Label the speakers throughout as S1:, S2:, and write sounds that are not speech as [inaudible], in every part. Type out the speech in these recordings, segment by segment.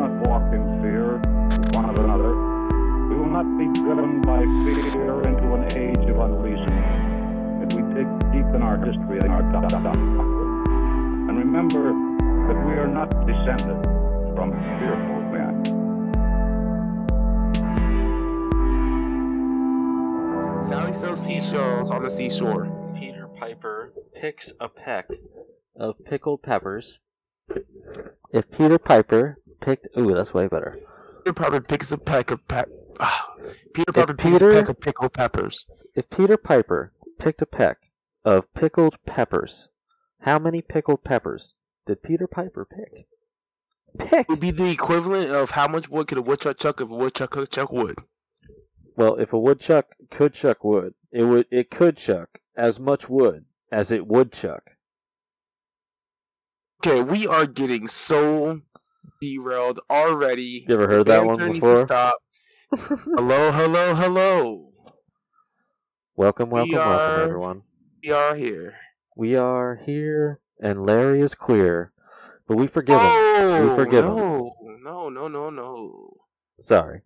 S1: not walk in fear of one another. We will not be driven by fear into an age of unreason. If we dig deep in our history and our doctrine, and remember that we are not descended from fearful men.
S2: Sally sells seashells on the seashore.
S3: Peter Piper picks a peck of pickled peppers. If Peter Piper picked, ooh, that's way better.
S2: Peter Piper picks a peck of pe- ah. Peter Piper picks
S3: Peter-
S2: a peck of pickled peppers.
S3: If Peter Piper picked a peck of pickled peppers, how many pickled peppers did Peter Piper pick? Pick.
S2: It would be the equivalent of how much wood could a woodchuck chuck if a woodchuck could chuck wood.
S3: Well, if a woodchuck could chuck wood, it would it could chuck as much wood as it would chuck.
S2: Okay, we are getting so derailed already.
S3: You ever heard that one
S2: Banter needs to
S3: before?
S2: Stop. hello, hello, hello.
S3: Welcome, welcome,
S2: We
S3: welcome, everyone.
S2: We are here.
S3: We are here, and Larry is queer, but we forgive him.
S2: oh,
S3: We forgive him.
S2: no, no, no, no, no.
S3: Sorry.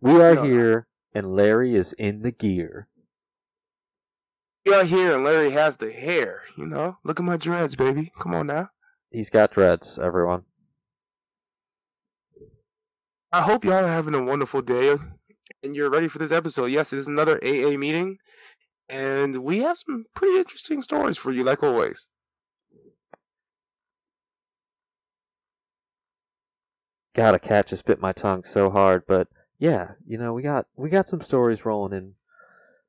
S3: We are
S2: No.
S3: here, and Larry is in the gear.
S2: We are here, and Larry has the hair. You know, look at my dreads, baby. Come on now.
S3: He's got dreads, everyone.
S2: I hope y'all are having a wonderful day and you're ready for this episode. Yes, it is another AA meeting, and we have some pretty interesting stories for you, like always.
S3: God, a cat just bit my tongue so hard, but yeah, you know, we got we got some stories rolling in.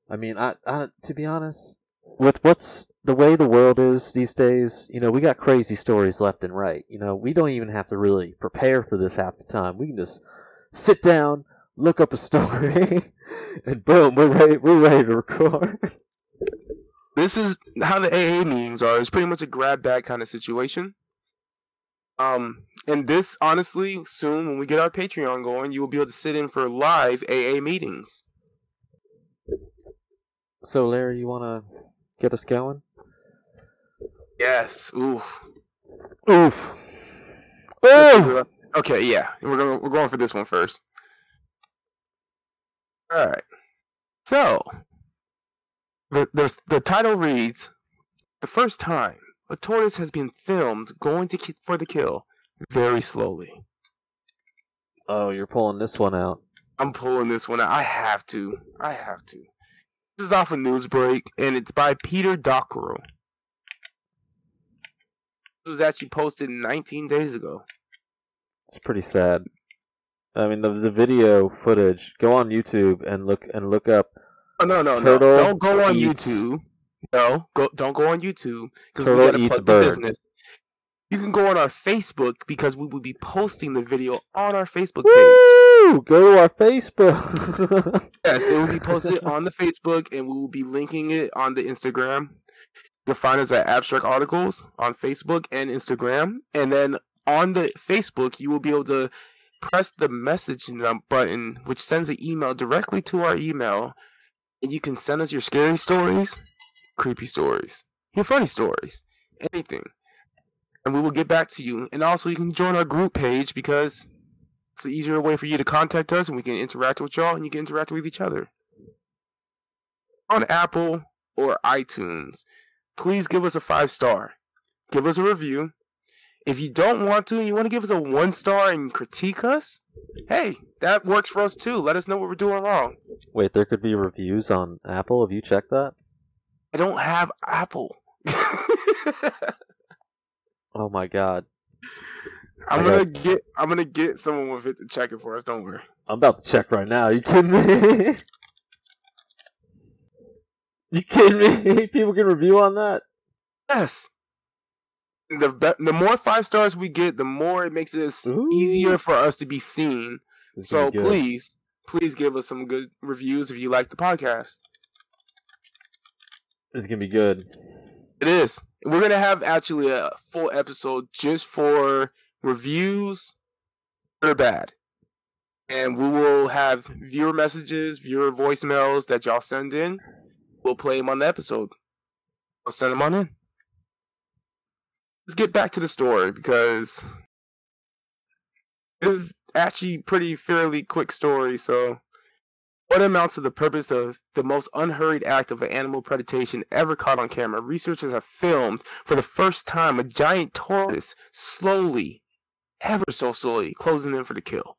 S3: I mean, I, I to be honest, with what's the way the world is these days, you know, we got crazy stories left and right. You know, we don't even have to really prepare for this half the time. We can just sit down, look up a story, [laughs] and boom, we're ready. We're ready to record.
S2: This is how the AA meetings are. It's pretty much a grab bag kind of situation. Um, and this, honestly, soon when we get our Patreon going, you will be able to sit in for live AA meetings.
S3: So, Larry, you want to get us going?
S2: Yes. Oof.
S3: Oof. Oof.
S2: Okay, yeah, we're going. We're going for this one first. All right. So, the the the title reads, "The first time a tortoise has been filmed going to ki- for the kill, very slowly."
S3: Oh, you're pulling this one out.
S2: I'm pulling this one out. I have to. I have to. This is off a news break, and it's by Peter Dockrill. This was actually posted 19 days ago.
S3: It's pretty sad. I mean, the the video footage. Go on YouTube and look and look up.
S2: Oh no no
S3: Turtle
S2: no! Don't go on
S3: eats-
S2: YouTube. No, go don't go on YouTube because we gotta plug the business. You can go on our Facebook because we will be posting the video on our Facebook page.
S3: Go to our Facebook. [laughs]
S2: Yes, it will be posted on the Facebook, and we will be linking it on the Instagram. You'll find us at Abstract Articles on Facebook and Instagram, and then on the Facebook, you will be able to press the message um, button, which sends an email directly to our email, and you can send us your scary stories, creepy stories, your funny stories, anything, and we will get back to you. And also, you can join our group page because it's the easier way for you to contact us, and we can interact with y'all, and you can interact with each other on Apple or iTunes. Please give us a five star. Give us a review. If you don't want to and you want to give us a one star and critique us, hey, that works for us too. Let us know what we're doing wrong.
S3: Wait, there could be reviews on Apple. Have you checked that?
S2: I don't have Apple. [laughs]
S3: Oh my God,
S2: I'm gonna get I'm gonna get someone with it to check it for us, don't worry.
S3: I'm about to check right now. you kidding me? [laughs] you kidding me? [laughs] People can review on that.
S2: Yes. The be- the more five stars we get, the more it makes it
S3: Ooh.
S2: easier for us to be seen.
S3: This
S2: So
S3: be
S2: please, please give us some good reviews if you like the podcast.
S3: It's gonna be good.
S2: It is. We're gonna have actually a full episode just for reviews, or bad, and we will have viewer messages, viewer voicemails that y'all send in. We'll play them on the episode. I'll send them on in. Let's get back to the story because this is actually pretty fairly quick story. So, what amounts to the purpose of the most unhurried act of an animal predation ever caught on camera? Researchers have filmed for the first time a giant tortoise slowly, ever so slowly, closing in for the kill.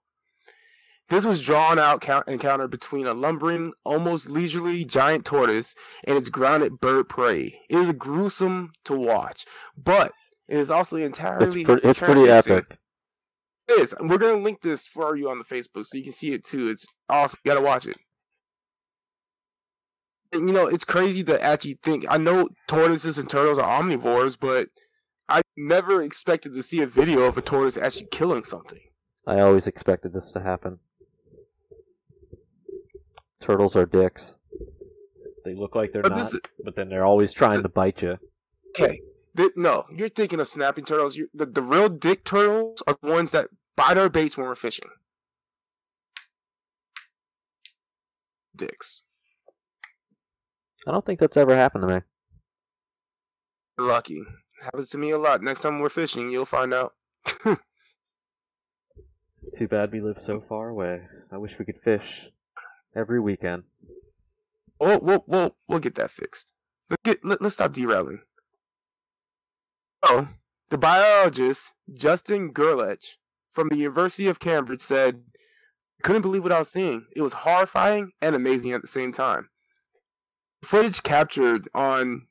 S2: This was drawn out count- encounter between a lumbering, almost leisurely giant tortoise and its grounded bird prey. It is gruesome to watch, but it is also
S3: It's,
S2: entirely
S3: pre- it's pretty epic.
S2: It is. We're gonna link this for you on the Facebook so you can see it too. It's awesome. You gotta watch it. And you know, it's crazy to actually think. I know tortoises and turtles are omnivores, but never expected to see a video of a tortoise actually killing something.
S3: I always expected this to happen. Turtles are dicks. They look like they're
S2: But
S3: not,
S2: is-
S3: but then they're always trying to bite you.
S2: Okay, no, you're thinking of snapping turtles. you the, the real dick turtles are the ones that bite our baits when we're fishing. Dicks.
S3: I don't think that's ever happened to me.
S2: Lucky. Happens to me a lot. Next time we're fishing, you'll find out. [laughs]
S3: Too bad we live so far away. I wish we could fish every weekend.
S2: We'll, we'll, we'll, we'll get that fixed. Let's, get, let, let's stop derailing. Oh, the biologist Justin Gerlach from the University of Cambridge said, couldn't believe what I was seeing. It was horrifying and amazing at the same time. Footage captured on.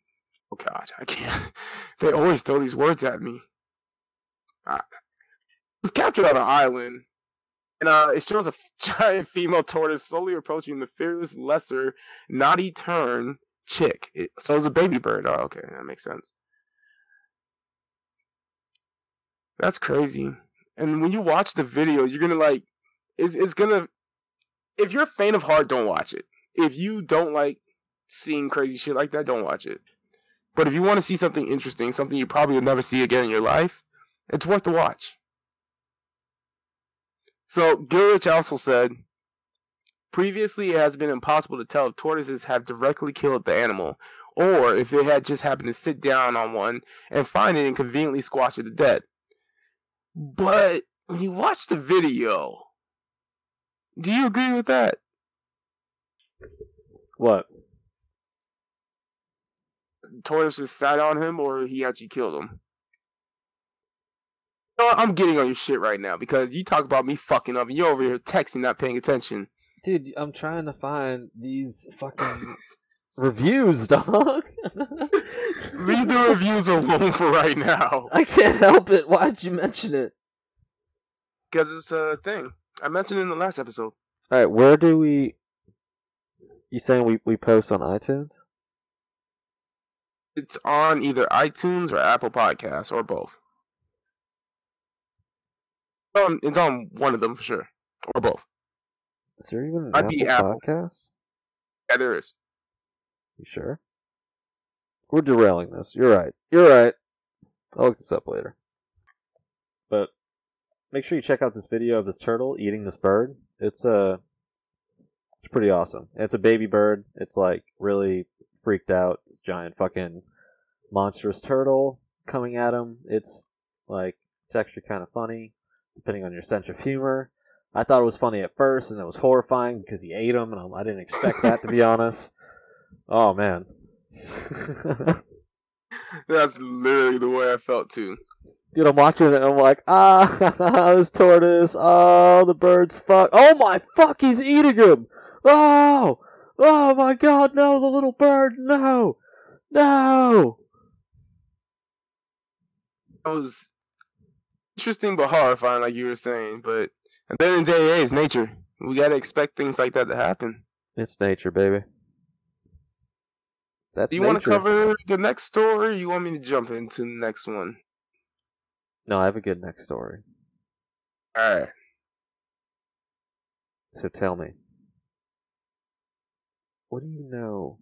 S2: Oh God, I can't. [laughs] They always throw these words at me. It was captured on an island, and uh, it shows a [laughs] giant female tortoise slowly approaching the fearless lesser noddy tern chick. It, so it's a baby bird. Oh, okay, that makes sense. That's crazy. And when you watch the video, you're gonna like, it's it's gonna. If you're a faint of heart, don't watch it. If you don't like seeing crazy shit like that, don't watch it. But if you want to see something interesting, something you probably will never see again in your life, it's worth the watch. So Gilrich also said, previously it has been impossible to tell if tortoises have directly killed the animal, or if it had just happened to sit down on one and find it and conveniently squash it to death. But when you watch the video, do you agree with that?
S3: What?
S2: Tortoise just sat on him, or he actually killed him? You know what? I'm getting on your shit right now because you talk about me fucking up and you're over here texting, not paying attention.
S3: Dude, I'm trying to find these fucking reviews, [laughs] dog. [laughs]
S2: Leave the reviews alone for right now.
S3: I can't help it. Why'd you mention it?
S2: Because it's a thing. I mentioned it in the last episode.
S3: All right, where do we? You saying we we post on iTunes?
S2: It's on either iTunes or Apple Podcasts or both. Um, it's on one of them for sure, or both.
S3: Is there even an Apple,
S2: Apple.
S3: podcast?
S2: Yeah, there is.
S3: You sure? We're derailing this. You're right. You're right. I'll look this up later. But make sure you check out this video of this turtle eating this bird. It's uh it's pretty awesome. It's a baby bird. It's like really freaked out. This giant fucking monstrous turtle coming at him. It's like it's actually kind of funny, depending on your sense of humor. I thought it was funny at first, and it was horrifying because he ate him, and I'm- I didn't expect that to be [laughs] honest. Oh man. [laughs]
S2: That's literally the way I felt too.
S3: Dude, I'm watching it and I'm like, ah, [laughs] this tortoise. Oh, the bird's fuck. Oh my fuck, he's eating him. Oh, oh my god, no, the little bird, no, no.
S2: It was interesting but horrifying, like you were saying. But at the end of the day, it's nature. We gotta expect things like that to happen.
S3: It's nature, baby. That's
S2: Do you want to cover the next story? Or you want me to jump into the next one?
S3: No, I have a good next story.
S2: All right.
S3: So tell me, what do you know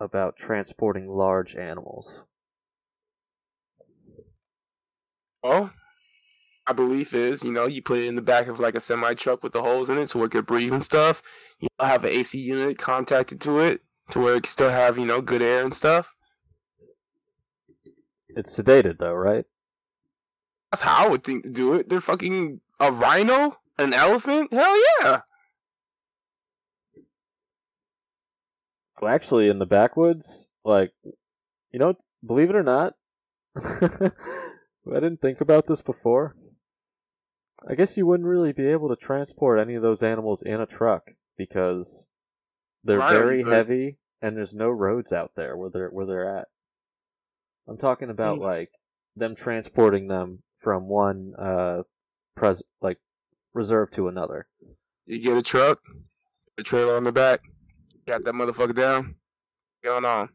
S3: about transporting large animals?
S2: Well, my belief is, you know, you put it in the back of like a semi truck with the holes in it so it could breathe and stuff. You know, have an AC unit contacted to it to where it can still have, you know, good air and stuff.
S3: It's sedated, though, right?
S2: That's how I would think to do it. They're fucking A rhino? An elephant? Hell yeah!
S3: Well, actually, in the backwoods, like, you know, believe it or not, [laughs] I didn't think about this before. I guess you wouldn't really be able to transport any of those animals in a truck because they're
S2: Rhino,
S3: very
S2: could.
S3: heavy and there's no roads out there where they're where they're at. I'm talking about
S2: Mm.
S3: like them transporting them from one uh pres like reserve to another.
S2: You get a truck, a trailer on the back, got that motherfucker down, going on.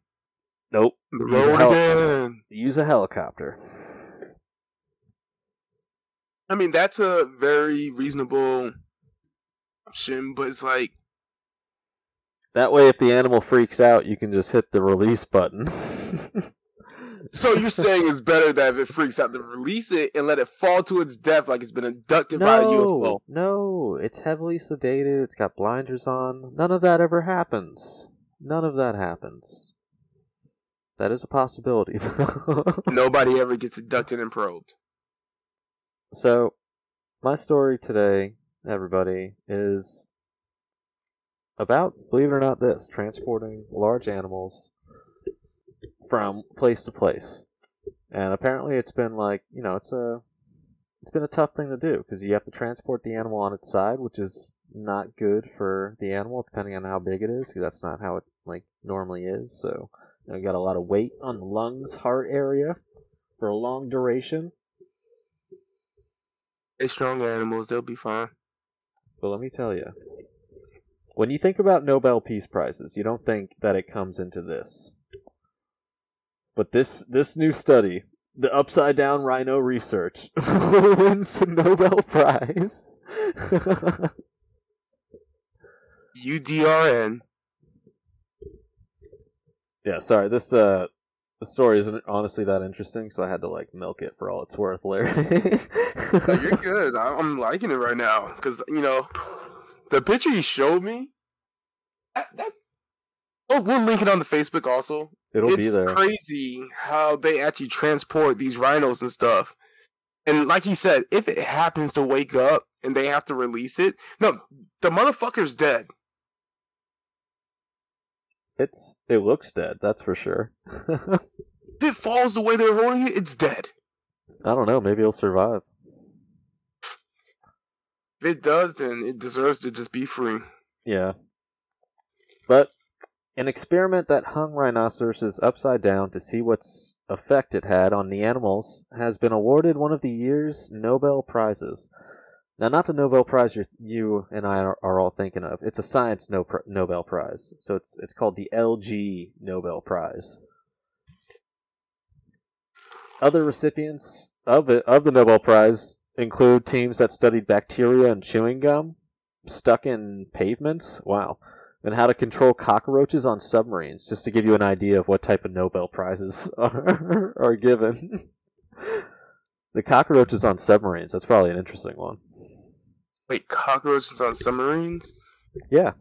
S3: Nope.
S2: The
S3: Use a hel- Use a helicopter.
S2: I mean, that's a very reasonable option, but it's like,
S3: That way if the animal freaks out, you can just hit the release button. [laughs]
S2: so you're saying it's better that if it freaks out to release it and let it fall to its death like it's been abducted by a UFO.
S3: No, no, it's heavily sedated. It's got blinders on. None of that ever happens. None of that happens. That is a possibility. [laughs]
S2: Nobody ever gets abducted and probed.
S3: so, my story today, everybody, is about, believe it or not, this transporting large animals from place to place. And apparently, it's been like, you know, it's a it's been a tough thing to do because you have to transport the animal on its side, which is not good for the animal, depending on how big it is. Because that's not how it like normally is. So you, know, you got a lot of weight on the lungs, heart area for a long duration.
S2: They're strong animals, they'll be fine.
S3: But let me tell you, when you think about Nobel Peace Prizes, you don't think that it comes into this. But this this new study, the upside down rhino research, [laughs] wins the Nobel Prize. [laughs]
S2: UDRN.
S3: yeah, sorry. This uh, the story isn't honestly that interesting, so I had to like milk it for all it's worth, Larry. [laughs]
S2: No, you're good. I'm liking it right now because you know the picture you showed me. That, that oh, we'll link it on the Facebook also.
S3: It'll
S2: it's
S3: be there.
S2: crazy how they actually transport these rhinos and stuff. And like he said, if it happens to wake up and they have to release it, no, the motherfucker's dead.
S3: It's it looks dead, that's for sure. [laughs]
S2: If it falls the way they're holding it, it's dead.
S3: I don't know. Maybe it'll survive.
S2: If it does, then it deserves to just be free.
S3: Yeah. But an experiment that hung rhinoceroses upside down to see what effect it had on the animals has been awarded one of the year's Nobel Prizes. Now, not the Nobel Prize you and I are, all thinking of. It's a science no, Nobel Prize. So it's it's called the LG Nobel Prize. Other recipients of it, of the Nobel Prize include teams that studied bacteria and chewing gum stuck in pavements. Wow. And how to control cockroaches on submarines, just to give you an idea of what type of Nobel Prizes [laughs] are, are given. [laughs] the cockroaches on submarines, that's probably an interesting one.
S2: Wait, cockroaches on submarines?
S3: Yeah.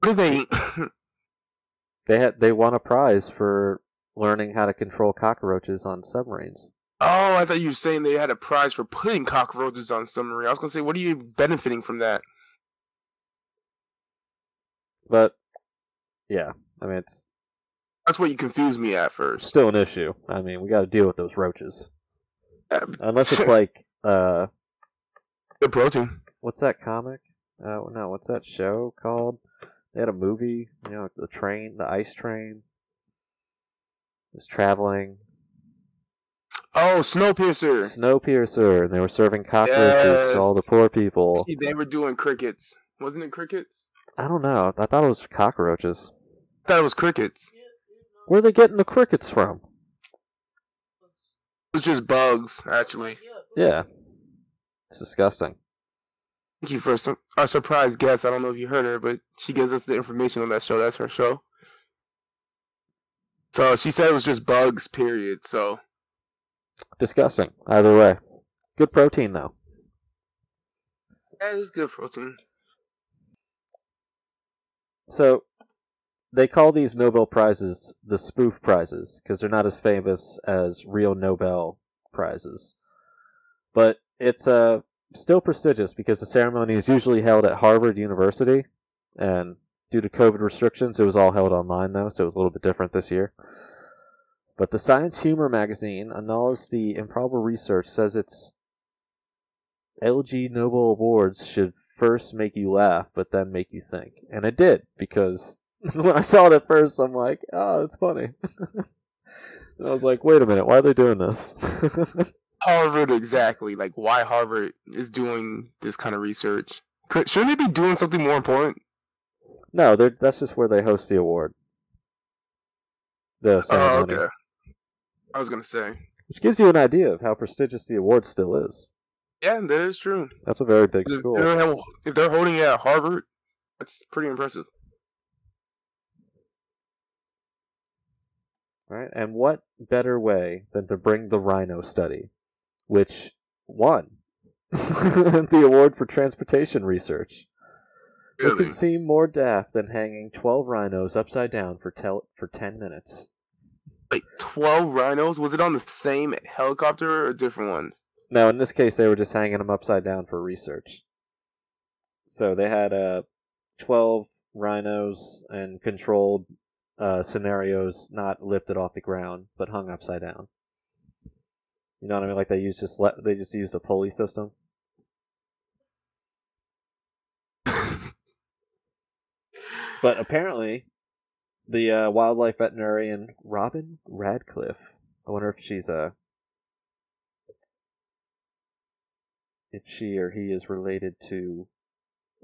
S2: What do they? [coughs] [coughs]
S3: They had they won a prize for learning how to control cockroaches on submarines.
S2: Oh, I thought you were saying they had a prize for putting cockroaches on submarines. I was gonna say, what are you benefiting from that?
S3: But yeah, I mean it's
S2: That's what you confused me at first.
S3: still an issue. I mean, we got to deal with those roaches.
S2: Uh,
S3: Unless it's [laughs] like uh
S2: Good protein.
S3: what's that comic? Uh, no, what's that show called? They had a movie, you know, the train, the ice train, was traveling.
S2: Oh, Snowpiercer.
S3: Snowpiercer, and they were serving cockroaches to all the poor people.
S2: See, They were doing crickets. Wasn't it crickets?
S3: I don't know. I thought it was cockroaches.
S2: I thought it was crickets.
S3: Where are they getting the crickets from?
S2: It's just bugs, actually.
S3: Yeah, it's disgusting.
S2: Thank you for some, our surprise guest. I don't know if you heard her, but she gives us the information on that show. That's her show. So she said it was just bugs, period. So
S3: Disgusting. Either way, good protein though.
S2: that is good protein.
S3: So they call these Nobel prizes the spoof prizes because they're not as famous as real Nobel prizes. But it's a still prestigious because the ceremony is usually held at Harvard University, and due to COVID restrictions, it was all held online though, so it was a little bit different this year. But the Science Humor magazine Annals the improbable research, says its LG Nobel Awards should first make you laugh, but then make you think. And it did, because [laughs] when I saw it at first, I'm like, ah, oh, it's funny. [laughs] and I was like, wait a minute, why are they doing this? [laughs]
S2: Harvard, exactly. Like, why Harvard is doing this kind of research? Shouldn't they be doing something more important?
S3: no, they're- that's just where they host the award. The
S2: Oh,
S3: ceremony.
S2: okay. I was gonna say,
S3: Which gives you an idea of how prestigious the award still is.
S2: Yeah, that is true.
S3: That's a very big
S2: If
S3: school.
S2: they're, if they're holding it at Harvard, that's pretty impressive.
S3: Right? And what better way than to bring the rhino study, which won [laughs] the award for transportation research. It could seem more daft than hanging 12 rhinos upside down for, tel- for 10 minutes.
S2: Like twelve rhinos? Was it on the same helicopter or different ones?
S3: Now, in this case, they were just hanging them upside down for research. So they had uh, 12 rhinos and controlled uh, scenarios not lifted off the ground, but hung upside down. You know what I mean? Like they used just let they just used a pulley system. [laughs] But apparently, the uh, wildlife veterinarian Robin Radcliffe. I wonder if she's a if she or he is related to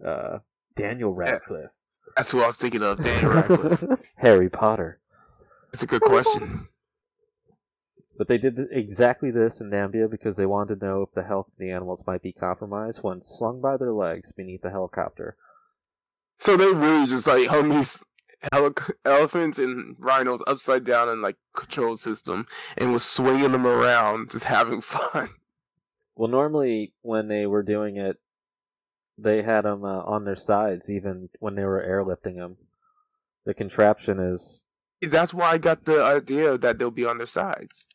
S3: uh, Daniel Radcliffe.
S2: That's who I was thinking of. Daniel [laughs] Radcliffe.
S3: Harry Potter.
S2: That's a good question.
S3: But they did exactly this in Nambia because they wanted to know if the health of the animals might be compromised when slung by their legs beneath the helicopter.
S2: So they really just like hung these ele- elephants and rhinos upside down in like control system and was swinging them around, just having [laughs] fun.
S3: Well, normally when they were doing it, they had them uh, on their sides even when they were airlifting them. The contraption is
S2: That's why I got the idea that they'll be on their sides.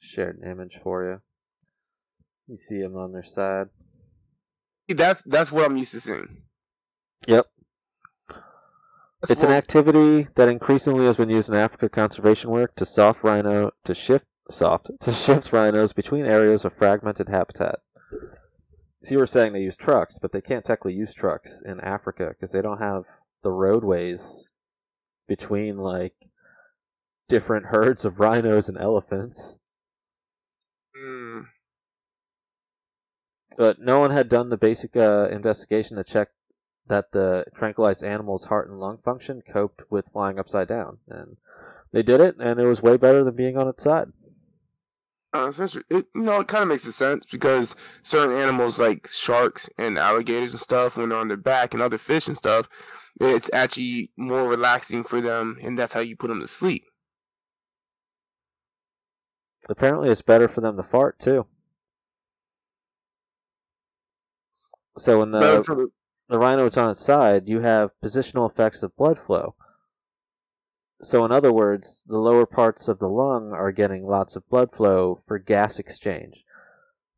S3: shared an image for you. You see them on their side.
S2: That's that's what I'm used to seeing.
S3: Yep.
S2: That's
S3: It's an activity that increasingly has been used in Africa conservation work to soft rhino to shift soft to shift rhinos between areas of fragmented habitat. So you were saying they use trucks, but they can't technically use trucks in Africa because they don't have the roadways between like different herds of rhinos and elephants.
S2: Mm,
S3: But no one had done the basic uh, investigation to check that the tranquilized animal's heart and lung function coped with flying upside down, and they did it, and it was way better than being on its side.
S2: Uh, essentially, it you know it kind of makes sense because certain animals like sharks and alligators and stuff, when they're on their back and other fish and stuff, it's actually more relaxing for them, and that's how you put them to sleep.
S3: Apparently, it's better for them to fart too. So when the
S2: the-
S3: the rhino is on its side, you have positional effects of blood flow. So, in other words, the lower parts of the lung are getting lots of blood flow for gas exchange.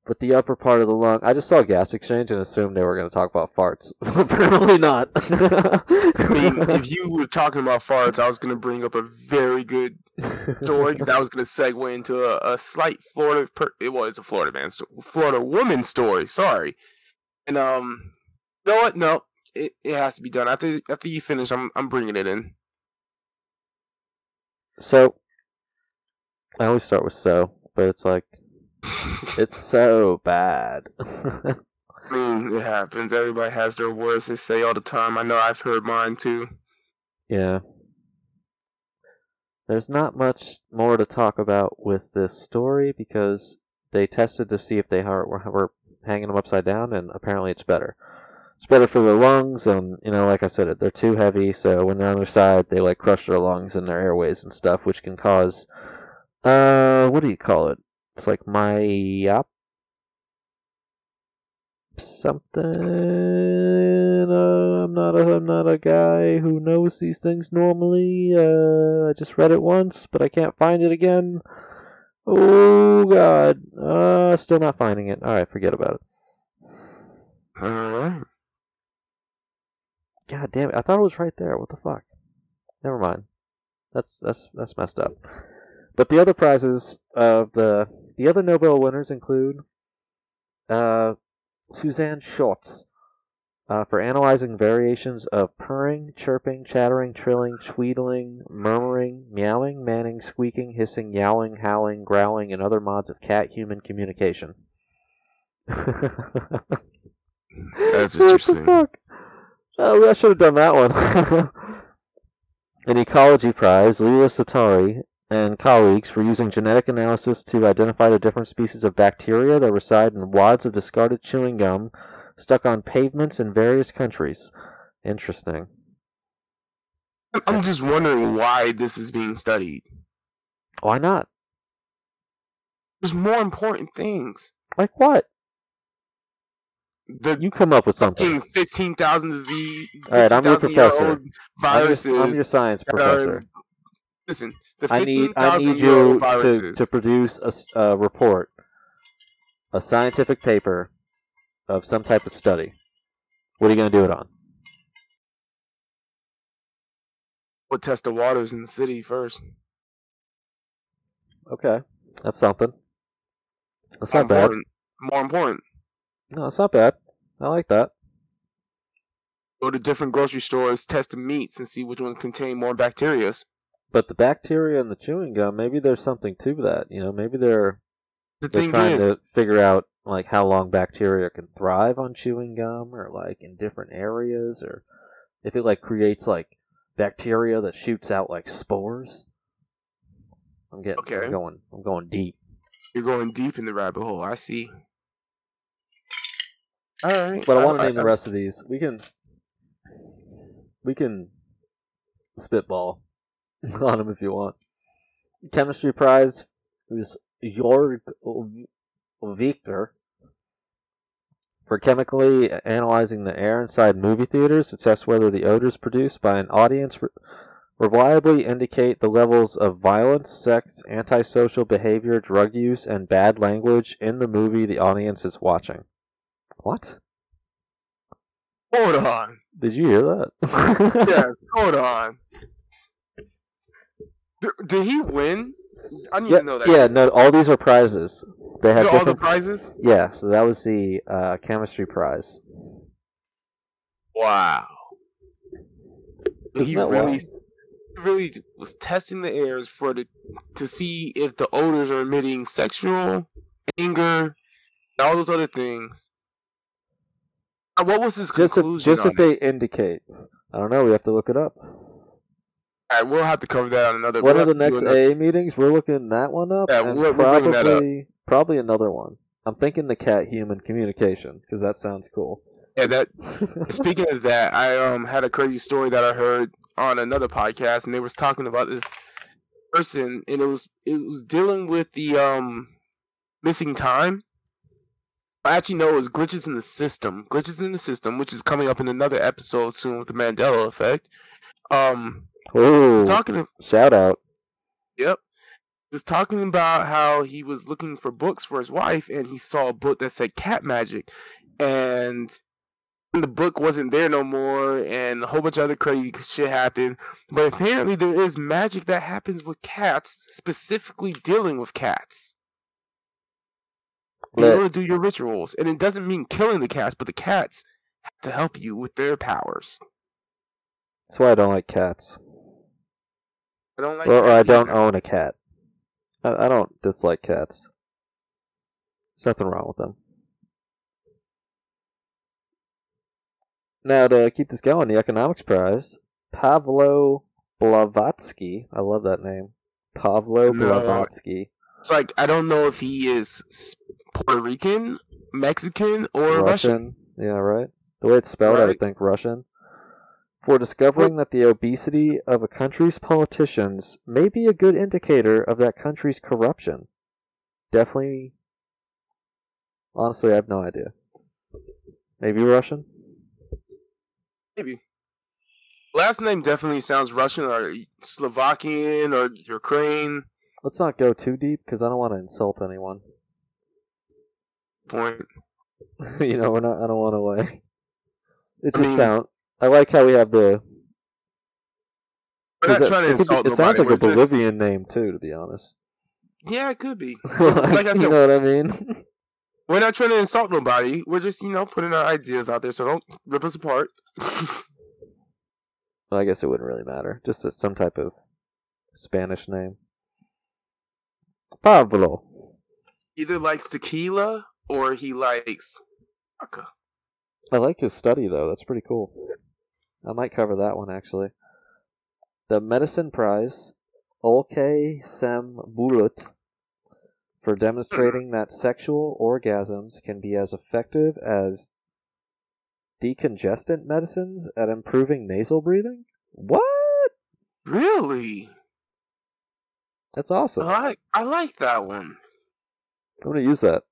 S3: But the upper part of the lung, I just saw gas exchange and assumed they were going to talk about farts. [laughs] Apparently not. [laughs]
S2: If you were talking about farts, I was going to bring up a very good story that was going to segue into a, a slight Florida. Per- it was a Florida man, sto- Florida woman story. Sorry, and um, you know what? No, it, it has to be done after after you finish. I'm I'm bringing it in.
S3: So, I always start with so, but it's like, it's so bad. [laughs]
S2: I mean, it happens. Everybody has their words they say all the time. I know I've heard mine too.
S3: Yeah. There's not much more to talk about with this story because they tested to see if they were, were hanging them upside down, and apparently it's better. It's better for their lungs, and you know, like I said, they're too heavy, so when they're on their side, they like crush their lungs and their airways and stuff, which can cause, uh, what do you call it? It's like myop something. Uh, I'm not a I'm not a guy who knows these things normally. Uh, I just read it once, but I can't find it again. Oh God, uh, still not finding it. All right, forget about it.
S2: All right.
S3: God damn it! I thought it was right there. What the fuck? Never mind. That's that's that's messed up. But the other prizes of the the other Nobel winners include uh, Suzanne Schultz uh, for analyzing variations of purring, chirping, chattering, trilling, tweedling, murmuring, meowing, manning, squeaking, hissing, yowling, howling, growling, and other mods of cat-human communication. [laughs]
S2: That's
S3: What
S2: interesting.
S3: Oh, I should have done that one. [laughs] An ecology prize, Leila Satari and colleagues for using genetic analysis to identify the different species of bacteria that reside in wads of discarded chewing gum stuck on pavements in various countries. Interesting.
S2: I'm just wondering why this is being studied.
S3: Why not?
S2: There's more important things.
S3: Like what?
S2: The
S3: You come up with something.
S2: fifteen thousand disease.
S3: All right, I'm your professor.
S2: old
S3: I'm your, I'm your science
S2: that are-
S3: professor.
S2: listen, the
S3: I need I need you to, to produce a, a report, a scientific paper of some type of study. What are you going to do it on?
S2: We'll test the waters in the city first.
S3: Okay, that's something. That's
S2: More
S3: not bad.
S2: important. More important.
S3: No, it's not bad. I like that.
S2: Go to different grocery stores, test the meats, and see which ones contain more bacteria.
S3: But the bacteria in the chewing gum, maybe there's something to that. You know, maybe they're
S2: The
S3: they're
S2: thing
S3: trying
S2: is,
S3: to figure out like how long bacteria can thrive on chewing gum, or like in different areas, or if it like creates like bacteria that shoots out like spores. I'm getting
S2: Okay.
S3: I'm going I'm going deep.
S2: you're going deep in the rabbit hole. I see. All right,
S3: But I want to name the rest of these. We can we can spitball [laughs] on them if you want. Chemistry prize is Jorg Victor for chemically analyzing the air inside movie theaters to test whether the odors produced by an audience re- reliably indicate the levels of violence, sex, antisocial behavior, drug use, and bad language in the movie the audience is watching. What?
S2: Hold on.
S3: Did you hear that? [laughs]
S2: yes, hold on. Did, did he win? I need
S3: yeah,
S2: to know that.
S3: yeah, no, all these are prizes. They had
S2: are all the
S3: different.
S2: prizes.
S3: yeah, so that was the uh, chemistry prize.
S2: Wow.
S3: Isn't
S2: he really,
S3: wild?
S2: really was testing the airs for the to see if the odors are emitting sexual anger, and all those other things. Uh, What was his
S3: Just if,
S2: conclusion?
S3: just
S2: on
S3: if they indicate. I don't know. We have to look it up.
S2: All right, we'll have to cover that on another.
S3: One of the next AA meetings, we're looking that one up,
S2: Yeah, we're- we're bringing that up.
S3: probably probably another one. I'm thinking the cat human communication because that sounds cool.
S2: Yeah, that [laughs] Speaking of that, I um had a crazy story that I heard on another podcast, and they was talking about this person, and it was it was dealing with the um missing time. Actually know it was glitches in the system, glitches in the system, which is coming up in another episode soon with the Mandela effect. Um,
S3: Ooh,
S2: talking,
S3: shout out.
S2: yep, he was talking about how he was looking for books for his wife, and he saw a book that said cat magic, and the book wasn't there no more, and a whole bunch of other crazy shit happened. But apparently, there is magic that happens with cats, specifically dealing with cats. In order to do your rituals, and it doesn't mean killing the cats, but the cats have to help you with their powers.
S3: That's why I don't like cats,
S2: I don't like.
S3: or, or I don't
S2: either.
S3: own a cat. I, I don't dislike cats. There's nothing wrong with them. Now to keep this going, the economics prize, Pavlo Blavatsky. I love that name, Pavlo
S2: No.
S3: Blavatsky.
S2: It's like I don't know if he is Puerto Rican, Mexican, or Russian.
S3: Yeah, right. The way it's spelled, I would think Russian. For discovering that the obesity of a country's politicians may be a good indicator of that country's corruption. Definitely. Honestly, I have no idea. Maybe Russian?
S2: Maybe. Last name definitely sounds Russian or Slovakian or Ukraine.
S3: Let's not go too deep because I don't want to insult anyone.
S2: Point. [laughs]
S3: you know, we're not. I don't want to like. It
S2: I
S3: just
S2: mean-
S3: sound. I like how we have the.
S2: We're not
S3: it-
S2: trying to
S3: it could be-
S2: insult
S3: It sounds like a
S2: we're just-
S3: Bolivian name too, to be honest.
S2: Yeah, it could be. [laughs]
S3: like,
S2: I
S3: you
S2: said-
S3: know what I mean? [laughs]
S2: We're not trying to insult nobody. We're just, you know, putting our ideas out there. So don't rip us apart.
S3: Well, I guess it wouldn't really matter. Just a, some type of Spanish name. Pablo.
S2: Either likes tequila or he likes vodka.
S3: I like his study though. That's pretty cool. I might cover that one actually. The Medicine Prize, Olcay Cem Bulut, for demonstrating that sexual orgasms can be as effective as decongestant medicines at improving nasal breathing. What?
S2: Really?
S3: That's awesome.
S2: I like I like that one.
S3: I'm gonna use that.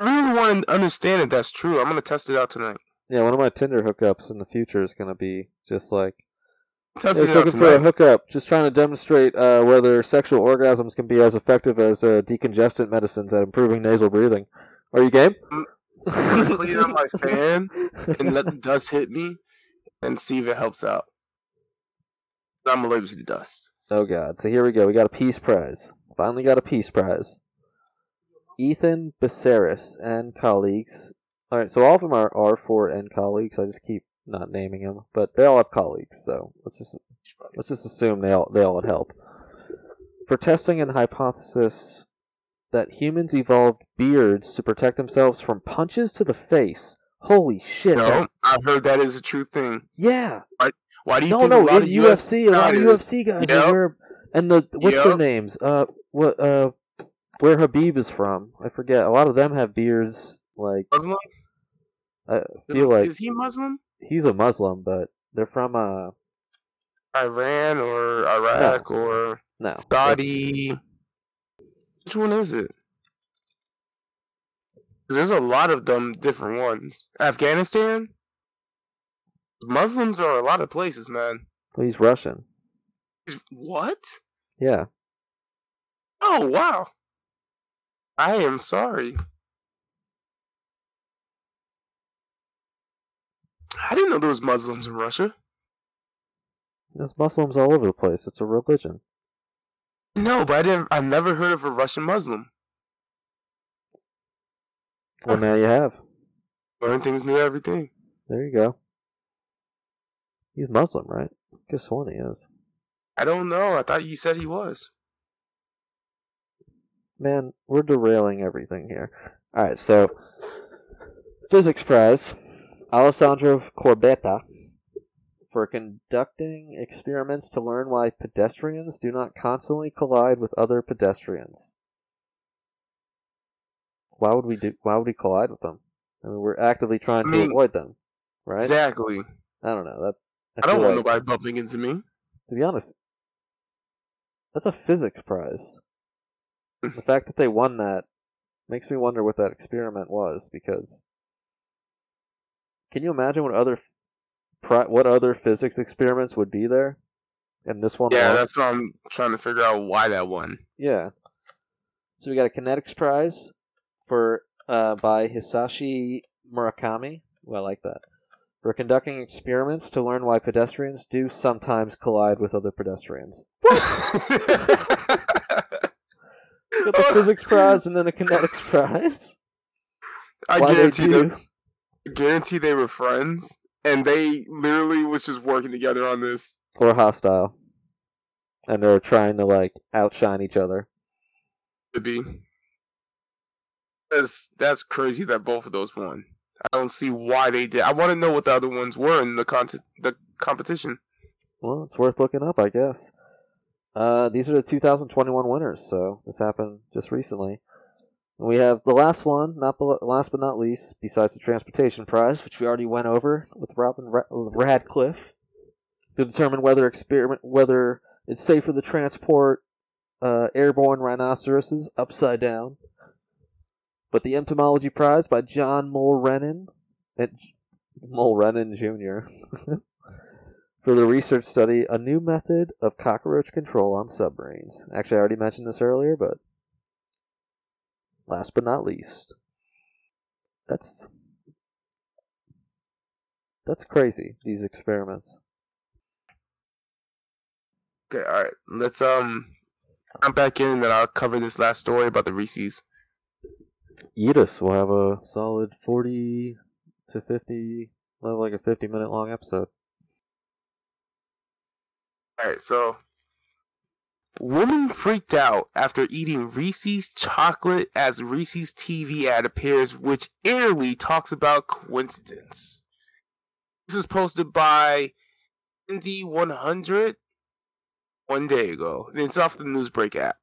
S2: I really want to understand if that's true. I'm gonna test it out tonight.
S3: Yeah, one of my Tinder hookups in the future is gonna be just like
S2: Testing
S3: Yeah,
S2: it
S3: just
S2: out
S3: looking for a
S2: tonight.
S3: hookup, just trying to demonstrate uh, whether sexual orgasms can be as effective as uh, decongestant medicines at improving nasal breathing. Are you game? [laughs]
S2: I'm gonna on my fan and let the dust hit me and see if it helps out. I'm allergic to dust.
S3: oh god! So here we go. We got a peace prize. Finally got a peace prize. Ethan Beseris and colleagues. All right, so all of them are R four and colleagues. I just keep not naming them, but they all have colleagues. So let's just let's just assume they all they all would help. For testing an hypothesis that humans evolved beards to protect themselves from punches to the face. Holy shit!
S2: No,
S3: that-
S2: I've heard that is a true thing.
S3: yeah.
S2: Why do you
S3: No,
S2: think
S3: no. In UFC, a lot of UFC guys
S2: Yep.
S3: are wear and the what's their names? Uh, what uh, where Habib is from? I forget. A lot of them have beards. Like
S2: Muslim?
S3: I feel like
S2: is he Muslim?
S3: he's a Muslim, but they're from uh
S2: Iran or Iraq or
S3: no
S2: Saudi? Which one is it? There's a lot of them different ones. Afghanistan? Muslims are a lot of places, man.
S3: Well, he's Russian.
S2: What?
S3: Yeah.
S2: Oh, wow. I am sorry. I didn't know there was Muslims in Russia.
S3: There's Muslims all over the place. It's a religion.
S2: No, but I didn't. I never heard of a Russian Muslim.
S3: Well, now you have.
S2: Learn things new every day.
S3: There you go. He's Muslim, right? Guess one he is.
S2: I don't know. I thought you said he was.
S3: Man, we're derailing everything here. Alright, so physics prize. Alessandro Corbetta for conducting experiments to learn why pedestrians do not constantly collide with other pedestrians. Why would we do why would we collide with them? I mean we're actively trying
S2: I
S3: to avoid them. Right?
S2: Exactly.
S3: I don't know. That
S2: I, don't want
S3: like-
S2: nobody bumping into me.
S3: to be honest, that's a physics prize. The fact that they won that makes me wonder what that experiment was because can you imagine what other what other physics experiments would be there? And this one
S2: Yeah,
S3: won?
S2: that's what I'm trying to figure out why that one.
S3: Yeah. So we got a kinetics prize for uh, by Hisashi Murakami. Well, I like that. For conducting experiments to learn why pedestrians do sometimes collide with other pedestrians. [laughs] [laughs] Got the [laughs] physics prize and then a kinetics prize.
S2: I
S3: Why they
S2: guarantee
S3: do?
S2: they guarantee they were friends, and they literally was just working together on this.
S3: Or hostile. And they're trying to like outshine each other.
S2: To be. That's that's crazy that both of those won. I don't see why they did. I want to know what the other ones were in the con- the competition.
S3: Well, it's worth looking up, I guess. Uh, these are the 2021 winners, so this happened just recently. We have the last one, not bel- last but not least, besides the transportation prize, which we already went over with Robin Ra- Radcliffe, to determine whether experiment whether it's safer to transport uh, airborne rhinoceroses upside down. But the entomology prize by John Mulrennan, Mulrennan Jr. [laughs] for the research study a new method of cockroach control on submarines. Actually, I already mentioned this earlier, but last but not least, that's that's crazy. These experiments.
S2: Okay, all right. Let's um, I'm back in, and then I'll cover this last story about the Reese's.
S3: Eat us. We'll have a solid forty to fifty, like a fifty minute long episode.
S2: All right, so woman freaked out after eating Reese's chocolate as Reese's TV ad appears, which eerily talks about coincidence. This is posted by Indy100 one day ago. And it's off the Newsbreak app.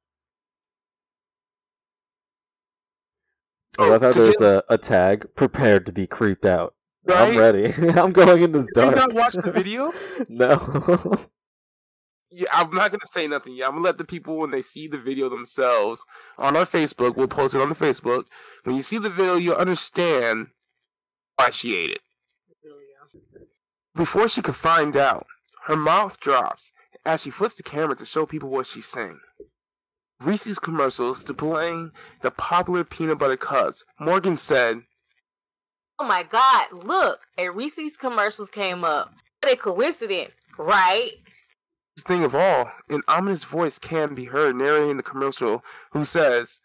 S3: Oh I love how there's a, a tag prepared to be creeped out.
S2: Right?
S3: I'm ready. [laughs] I'm going in this dark.
S2: Did you not watch the video? [laughs]
S3: no. [laughs]
S2: Yeah, I'm not gonna say nothing yet. I'm gonna let the people when they see the video themselves on our Facebook. We'll post it on the Facebook. When you see the video, you'll understand why she ate it. Before she could find out, her mouth drops as she flips the camera to show people what she's saying. Reese's commercials to playing the popular peanut butter cups. Morgan said,
S4: Oh my God, look, a Reese's commercials came up. What a coincidence, right?
S2: Thing of all, an ominous voice can be heard narrating the commercial who says,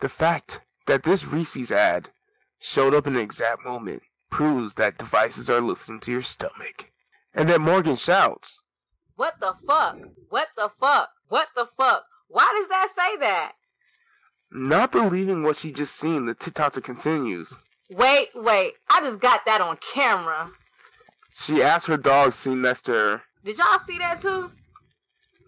S2: The fact that this Reese's ad showed up in the exact moment proves that devices are listening to your stomach. And then Morgan shouts,
S4: What the fuck? What the fuck? What the fuck? Why does that say that?
S2: Not believing what she just seen, the TikToker continues.
S4: Wait, wait, I just got that on camera.
S2: She asks her dog seen next to her.
S4: Did y'all see that too?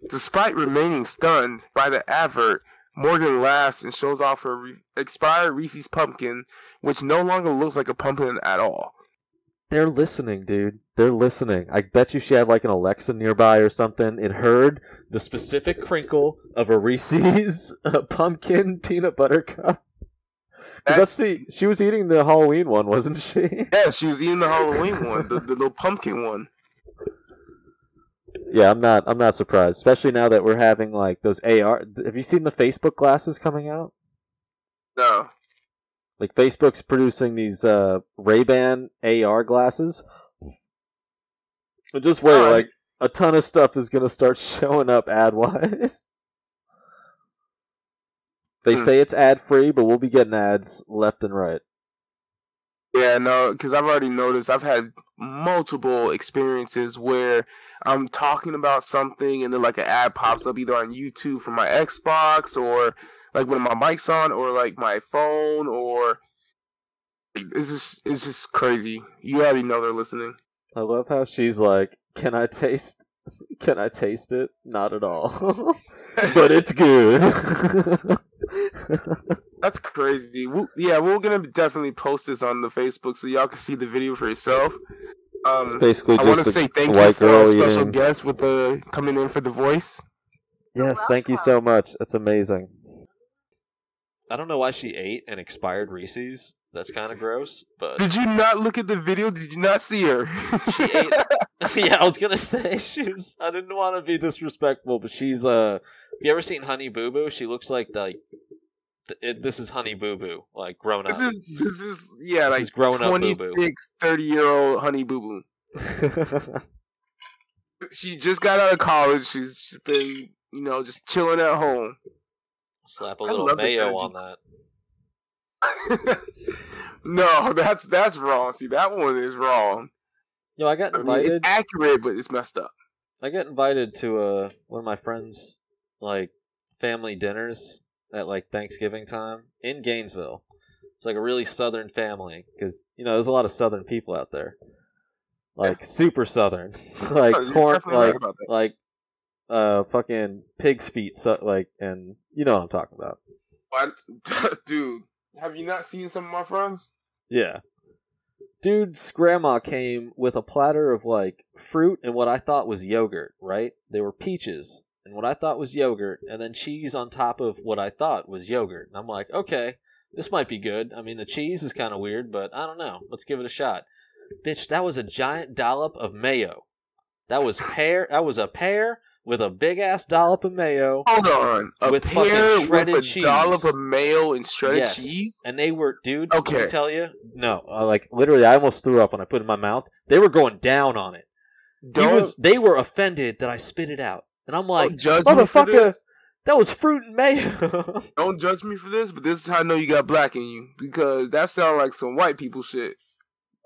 S2: Despite remaining stunned by the advert, Morgan laughs and shows off her re- expired Reese's pumpkin, which no longer looks like a pumpkin at all.
S3: They're listening, dude. They're listening. I bet you she had like an Alexa nearby or something. It heard the specific crinkle of a Reese's [laughs] uh, pumpkin peanut butter cup. Let's see. She was eating the Halloween one, wasn't she?
S2: Yeah, she was eating the Halloween one, the, the little pumpkin one.
S3: Yeah, I'm not. I'm not surprised, especially now that we're having like those AR. Have you seen the Facebook glasses coming out?
S2: No.
S3: Like Facebook's producing these uh, Ray Ban AR glasses. But just wait,
S2: Oh,
S3: like a ton of stuff is gonna start [laughs] showing up ad wise. they
S2: Hmm.
S3: say it's ad free, but we'll be getting ads left and right.
S2: Yeah, no, because I've already noticed. I've had multiple experiences where I'm talking about something and then like an ad pops up either on YouTube for my Xbox or like when my mic's on or like my phone or it's just it's just crazy. You already know they're listening.
S3: I love how she's like, "Can I taste? Can I taste it? Not at all, [laughs] but it's good." [laughs] [laughs]
S2: That's crazy. we yeah, we're gonna definitely post this on the Facebook so y'all can see the video for yourself. Um,
S3: Basically,
S2: I want to say thank you for our special
S3: eating.
S2: guest with the coming in for the voice.
S3: Yes, thank you so much. That's amazing. I don't know why she ate an expired Reese's. That's kind of gross, but
S2: Did you not look at the video? Did you not see her?
S3: she ate. [laughs] [laughs] yeah, I was gonna say she's. I didn't want to be disrespectful, but she's. Uh, have you ever seen Honey Boo Boo? She looks like the. th- It, this is Honey Boo Boo, like grown up.
S2: This is this is yeah,
S3: This
S2: like
S3: is grown up Boo
S2: 26,
S3: Boo.
S2: 30 year old honey boo boo. [laughs] She just got out of college. She's she's been you know just chilling at home.
S3: Slap a
S2: I
S3: little
S2: love this
S3: mayo
S2: energy.
S3: on that. [laughs]
S2: no, that's that's wrong. See, that one is wrong.
S3: Yo, I got
S2: I mean,
S3: invited.
S2: it's accurate, but it's messed up.
S3: I got invited to uh one of my friends' like family dinners at like Thanksgiving time in Gainesville. It's like a really southern family because you know there's a lot of southern people out there, like super southern, [laughs] like
S2: Oh,
S3: corn, like like uh fucking pig's feet, so, like and you know what I'm talking about.
S2: What? [laughs] Dude, have you not seen some of my friends?
S3: Yeah. Dude's grandma came with a platter of like fruit and what I thought was yogurt, right? They were peaches and what I thought was yogurt, and then cheese on top of what I thought was yogurt. And I'm like, okay, this might be good. I mean, the cheese is kind of weird, but I don't know. Let's give it a shot. Bitch, that was a giant dollop of mayo. That was [laughs] pear. That was a pear with a big ass dollop of mayo,
S2: Hold on. A
S3: With fucking
S2: pear
S3: shredded
S2: with a
S3: cheese.
S2: dollop of mayo and shredded
S3: Yes.
S2: cheese?
S3: and they were, dude.
S2: Okay, Let
S3: me tell you, no, uh, like literally, I almost threw up when I put it in my mouth. They were going down on it.
S2: Don't,
S3: was, they were offended that I spit it out, and I'm like,
S2: don't judge me for
S3: motherfucker, that was fruit and mayo. [laughs]
S2: Don't judge me for this, but this is how I know you got black in you. Because that sounds like some white people shit.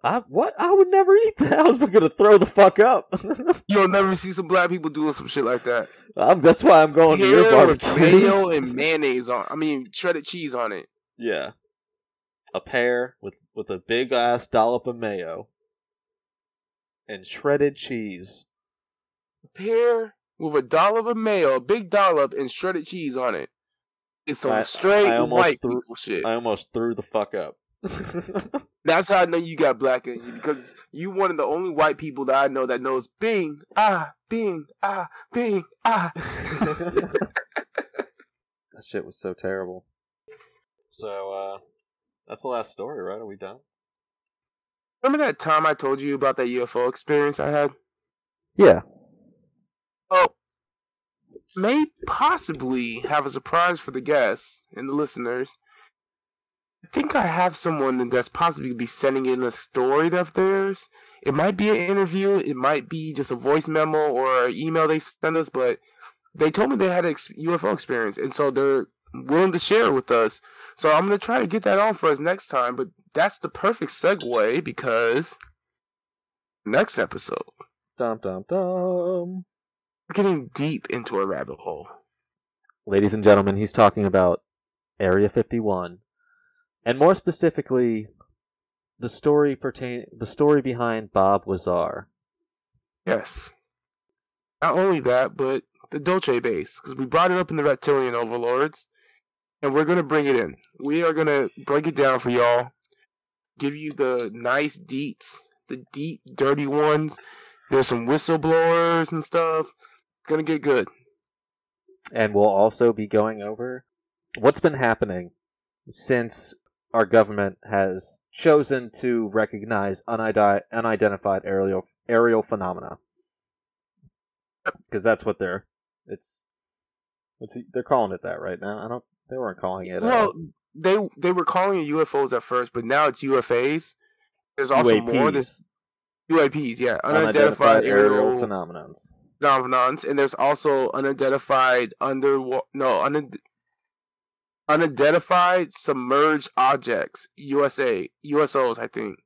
S3: I what? I would never eat that. [laughs] I was gonna throw the fuck up. [laughs]
S2: You'll never see some black people doing some shit like that.
S3: I'm, that's why I'm going to your barbecue.
S2: mayo and mayonnaise on. I mean, shredded cheese on it.
S3: Yeah. A pear with with a big ass dollop of mayo and shredded cheese.
S2: A pear with a dollop of mayo, a big dollop, and shredded cheese on it. It's some
S3: I-
S2: straight
S3: I almost
S2: white
S3: threw-
S2: people shit.
S3: I almost threw the fuck up. [laughs]
S2: That's how I know you got black in you because you one of the only white people that I know that knows Bing ah Bing ah Bing ah. [laughs] [laughs]
S3: that shit was so terrible. So uh that's the last story, right? Are we done?
S2: Remember that time I told you about that UFO experience I had?
S3: Yeah.
S2: Oh, may possibly have a surprise for the guests and the listeners. I think I have someone that's possibly be sending in a story of theirs. It might be an interview, it might be just a voice memo or an email they send us, but they told me they had a UFO experience, and so they're willing to share it with us. So I'm gonna try to get that on for us next time. But that's the perfect segue because next episode
S3: Dum dum dum.
S2: We're getting deep into a rabbit hole.
S3: Ladies and gentlemen, he's talking about Area 51. And more specifically, the story pertain the story behind Bob Lazar.
S2: Yes. Not only that, but the Dulce base, because we brought it up in the Reptilian Overlords, and we're gonna bring it in. We are gonna break it down for y'all, give you the nice deets, the deep, dirty ones. There's some whistleblowers and stuff. It's gonna get good.
S3: And we'll also be going over what's been happening since our government has chosen to recognize unidentified aerial aerial phenomena. Because that's what they're it's what's it- they're calling it that right now. I don't they weren't calling it uh,
S2: Well, they they were calling it UFOs at first, but now it's UFAs. There's also more. This
S3: UAPs,
S2: UAPs, yeah,
S3: unidentified
S2: unidentified
S3: aerial
S2: aerial
S3: phenomenons.
S2: Phenomenons, and there's also unidentified under no unid- unidentified submerged objects. USA USOs, I think.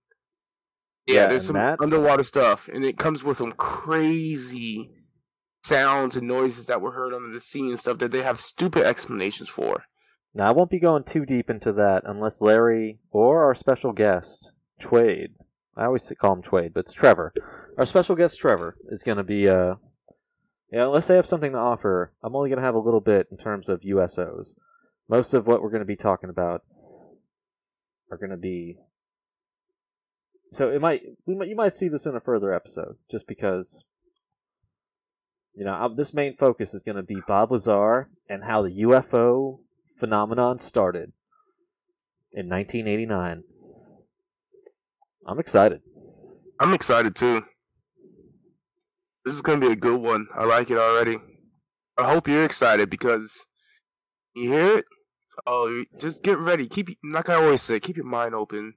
S2: Yeah,
S3: Yeah,
S2: there's some
S3: that's-
S2: underwater stuff, and it comes with some crazy sounds and noises that were heard under the sea and stuff that they have stupid explanations for.
S3: Now I won't be going too deep into that unless Larry or our special guest Twade. I always call him Twade, but it's Trevor. Our special guest Trevor is going to be uh yeah, unless they have something to offer, I'm only going to have a little bit in terms of USOs. Most of what we're going to be talking about are going to be so it might we might you might see this in a further episode just because you know uh, this main focus is going to be Bob Lazar and how the UFO phenomenon started in 1989. I'm excited.
S2: I'm excited too. This is gonna be a good one. I like it already. I hope you're excited because you hear it. Oh, just get ready. Keep like I always say, keep your mind open,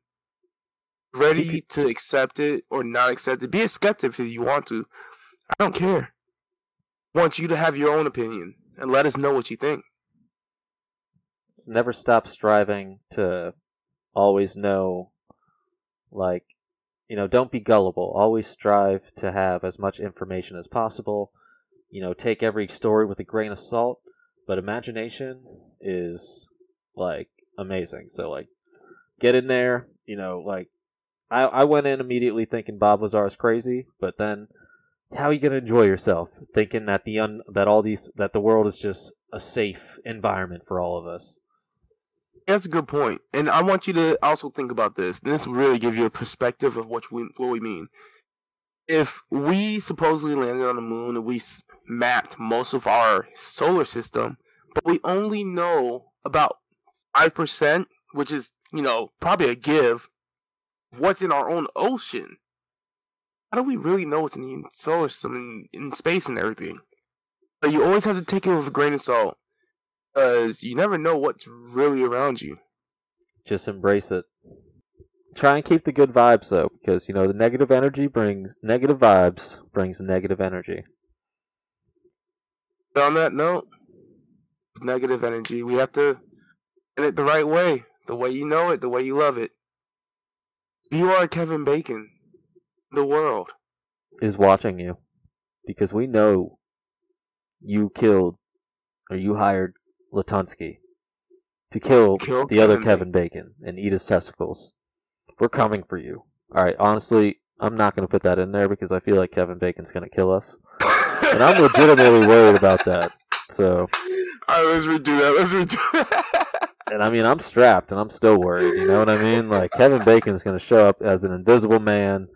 S2: ready to accept it or not accept it. Be a skeptic if you want to. I don't care. I want you to have your own opinion and let us know what you think.
S3: Just never stop striving to always know, like, you know, don't be gullible. Always strive to have as much information as possible. You know, take every story with a grain of salt, but imagination is, like, amazing. So, like, get in there, you know, like, I, I went in immediately thinking Bob Lazar is crazy, but then how are you to enjoy yourself thinking that the un, that all these that the world is just a safe environment for all of us
S2: That's a good point, and I want you to also think about this. This will really give you a perspective of what we what we mean. If we supposedly landed on the moon and we mapped most of our solar system, but we only know about five percent, which is you know probably a give, what's in our own ocean. How do we really know what's in the solar system and in space and everything? But you always have to take it with a grain of salt, because you never know what's really around you.
S3: Just embrace it. Try and keep the good vibes though, because you know the negative energy brings negative vibes brings negative energy.
S2: But on that note, negative energy, we have to in it the right way, the way you know it, the way you love it. You are Kevin Bacon, the world.
S3: Is watching you, because we know you killed or you hired Latunsky to kill,
S2: Kill
S3: the other
S2: Kevin
S3: Kevin Bacon and eat his testicles. We're coming for you. All right, honestly, I'm not going to put that in there because I feel like Kevin Bacon's going to kill us, and I'm legitimately worried about that. So,
S2: All right, let's redo that. Let's redo [laughs] that.
S3: and I mean, I'm strapped and I'm still worried. You know what I mean? Like Kevin Bacon's going to show up as an invisible man.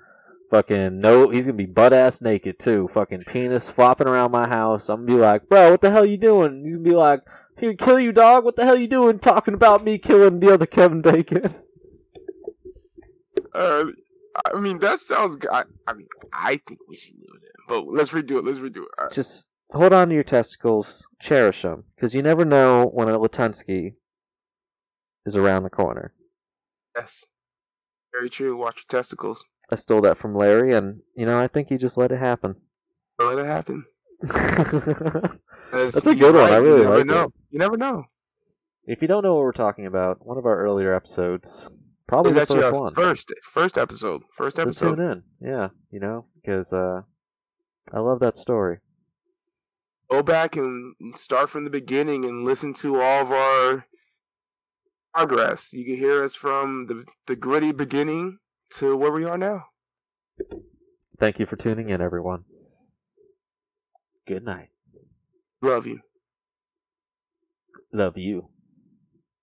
S3: Fucking no, he's gonna be butt ass naked too. Fucking penis flopping around my house. I'm gonna be like, bro, what the hell you doing? He's gonna be like, here, kill you, dog. What the hell you doing? Talking about me killing the other Kevin Bacon. [laughs]
S2: Uh, I mean, that sounds. I mean, I think we should do it but let's redo it. Let's redo it. Right.
S3: Just hold on to your testicles, cherish them, because you never know when a Latunsky is around the corner.
S2: Yes, very true. Watch your testicles.
S3: I stole that from Larry, and you know I think he just let it happen.
S2: Let it happen. [laughs]
S3: That's a good one. I really like
S2: know.
S3: it.
S2: You never know.
S3: if you don't know what we're talking about, one of our earlier episodes, probably the
S2: actually
S3: first one.
S2: first first episode. First
S3: So
S2: episode.
S3: tune in, yeah, you know, because uh, I love that story.
S2: Go back and start from the beginning and listen to all of our progress. You can hear us from the the gritty beginning to where we are now.
S3: Thank you for tuning in, everyone. Good night.
S2: Love you.
S3: Love you.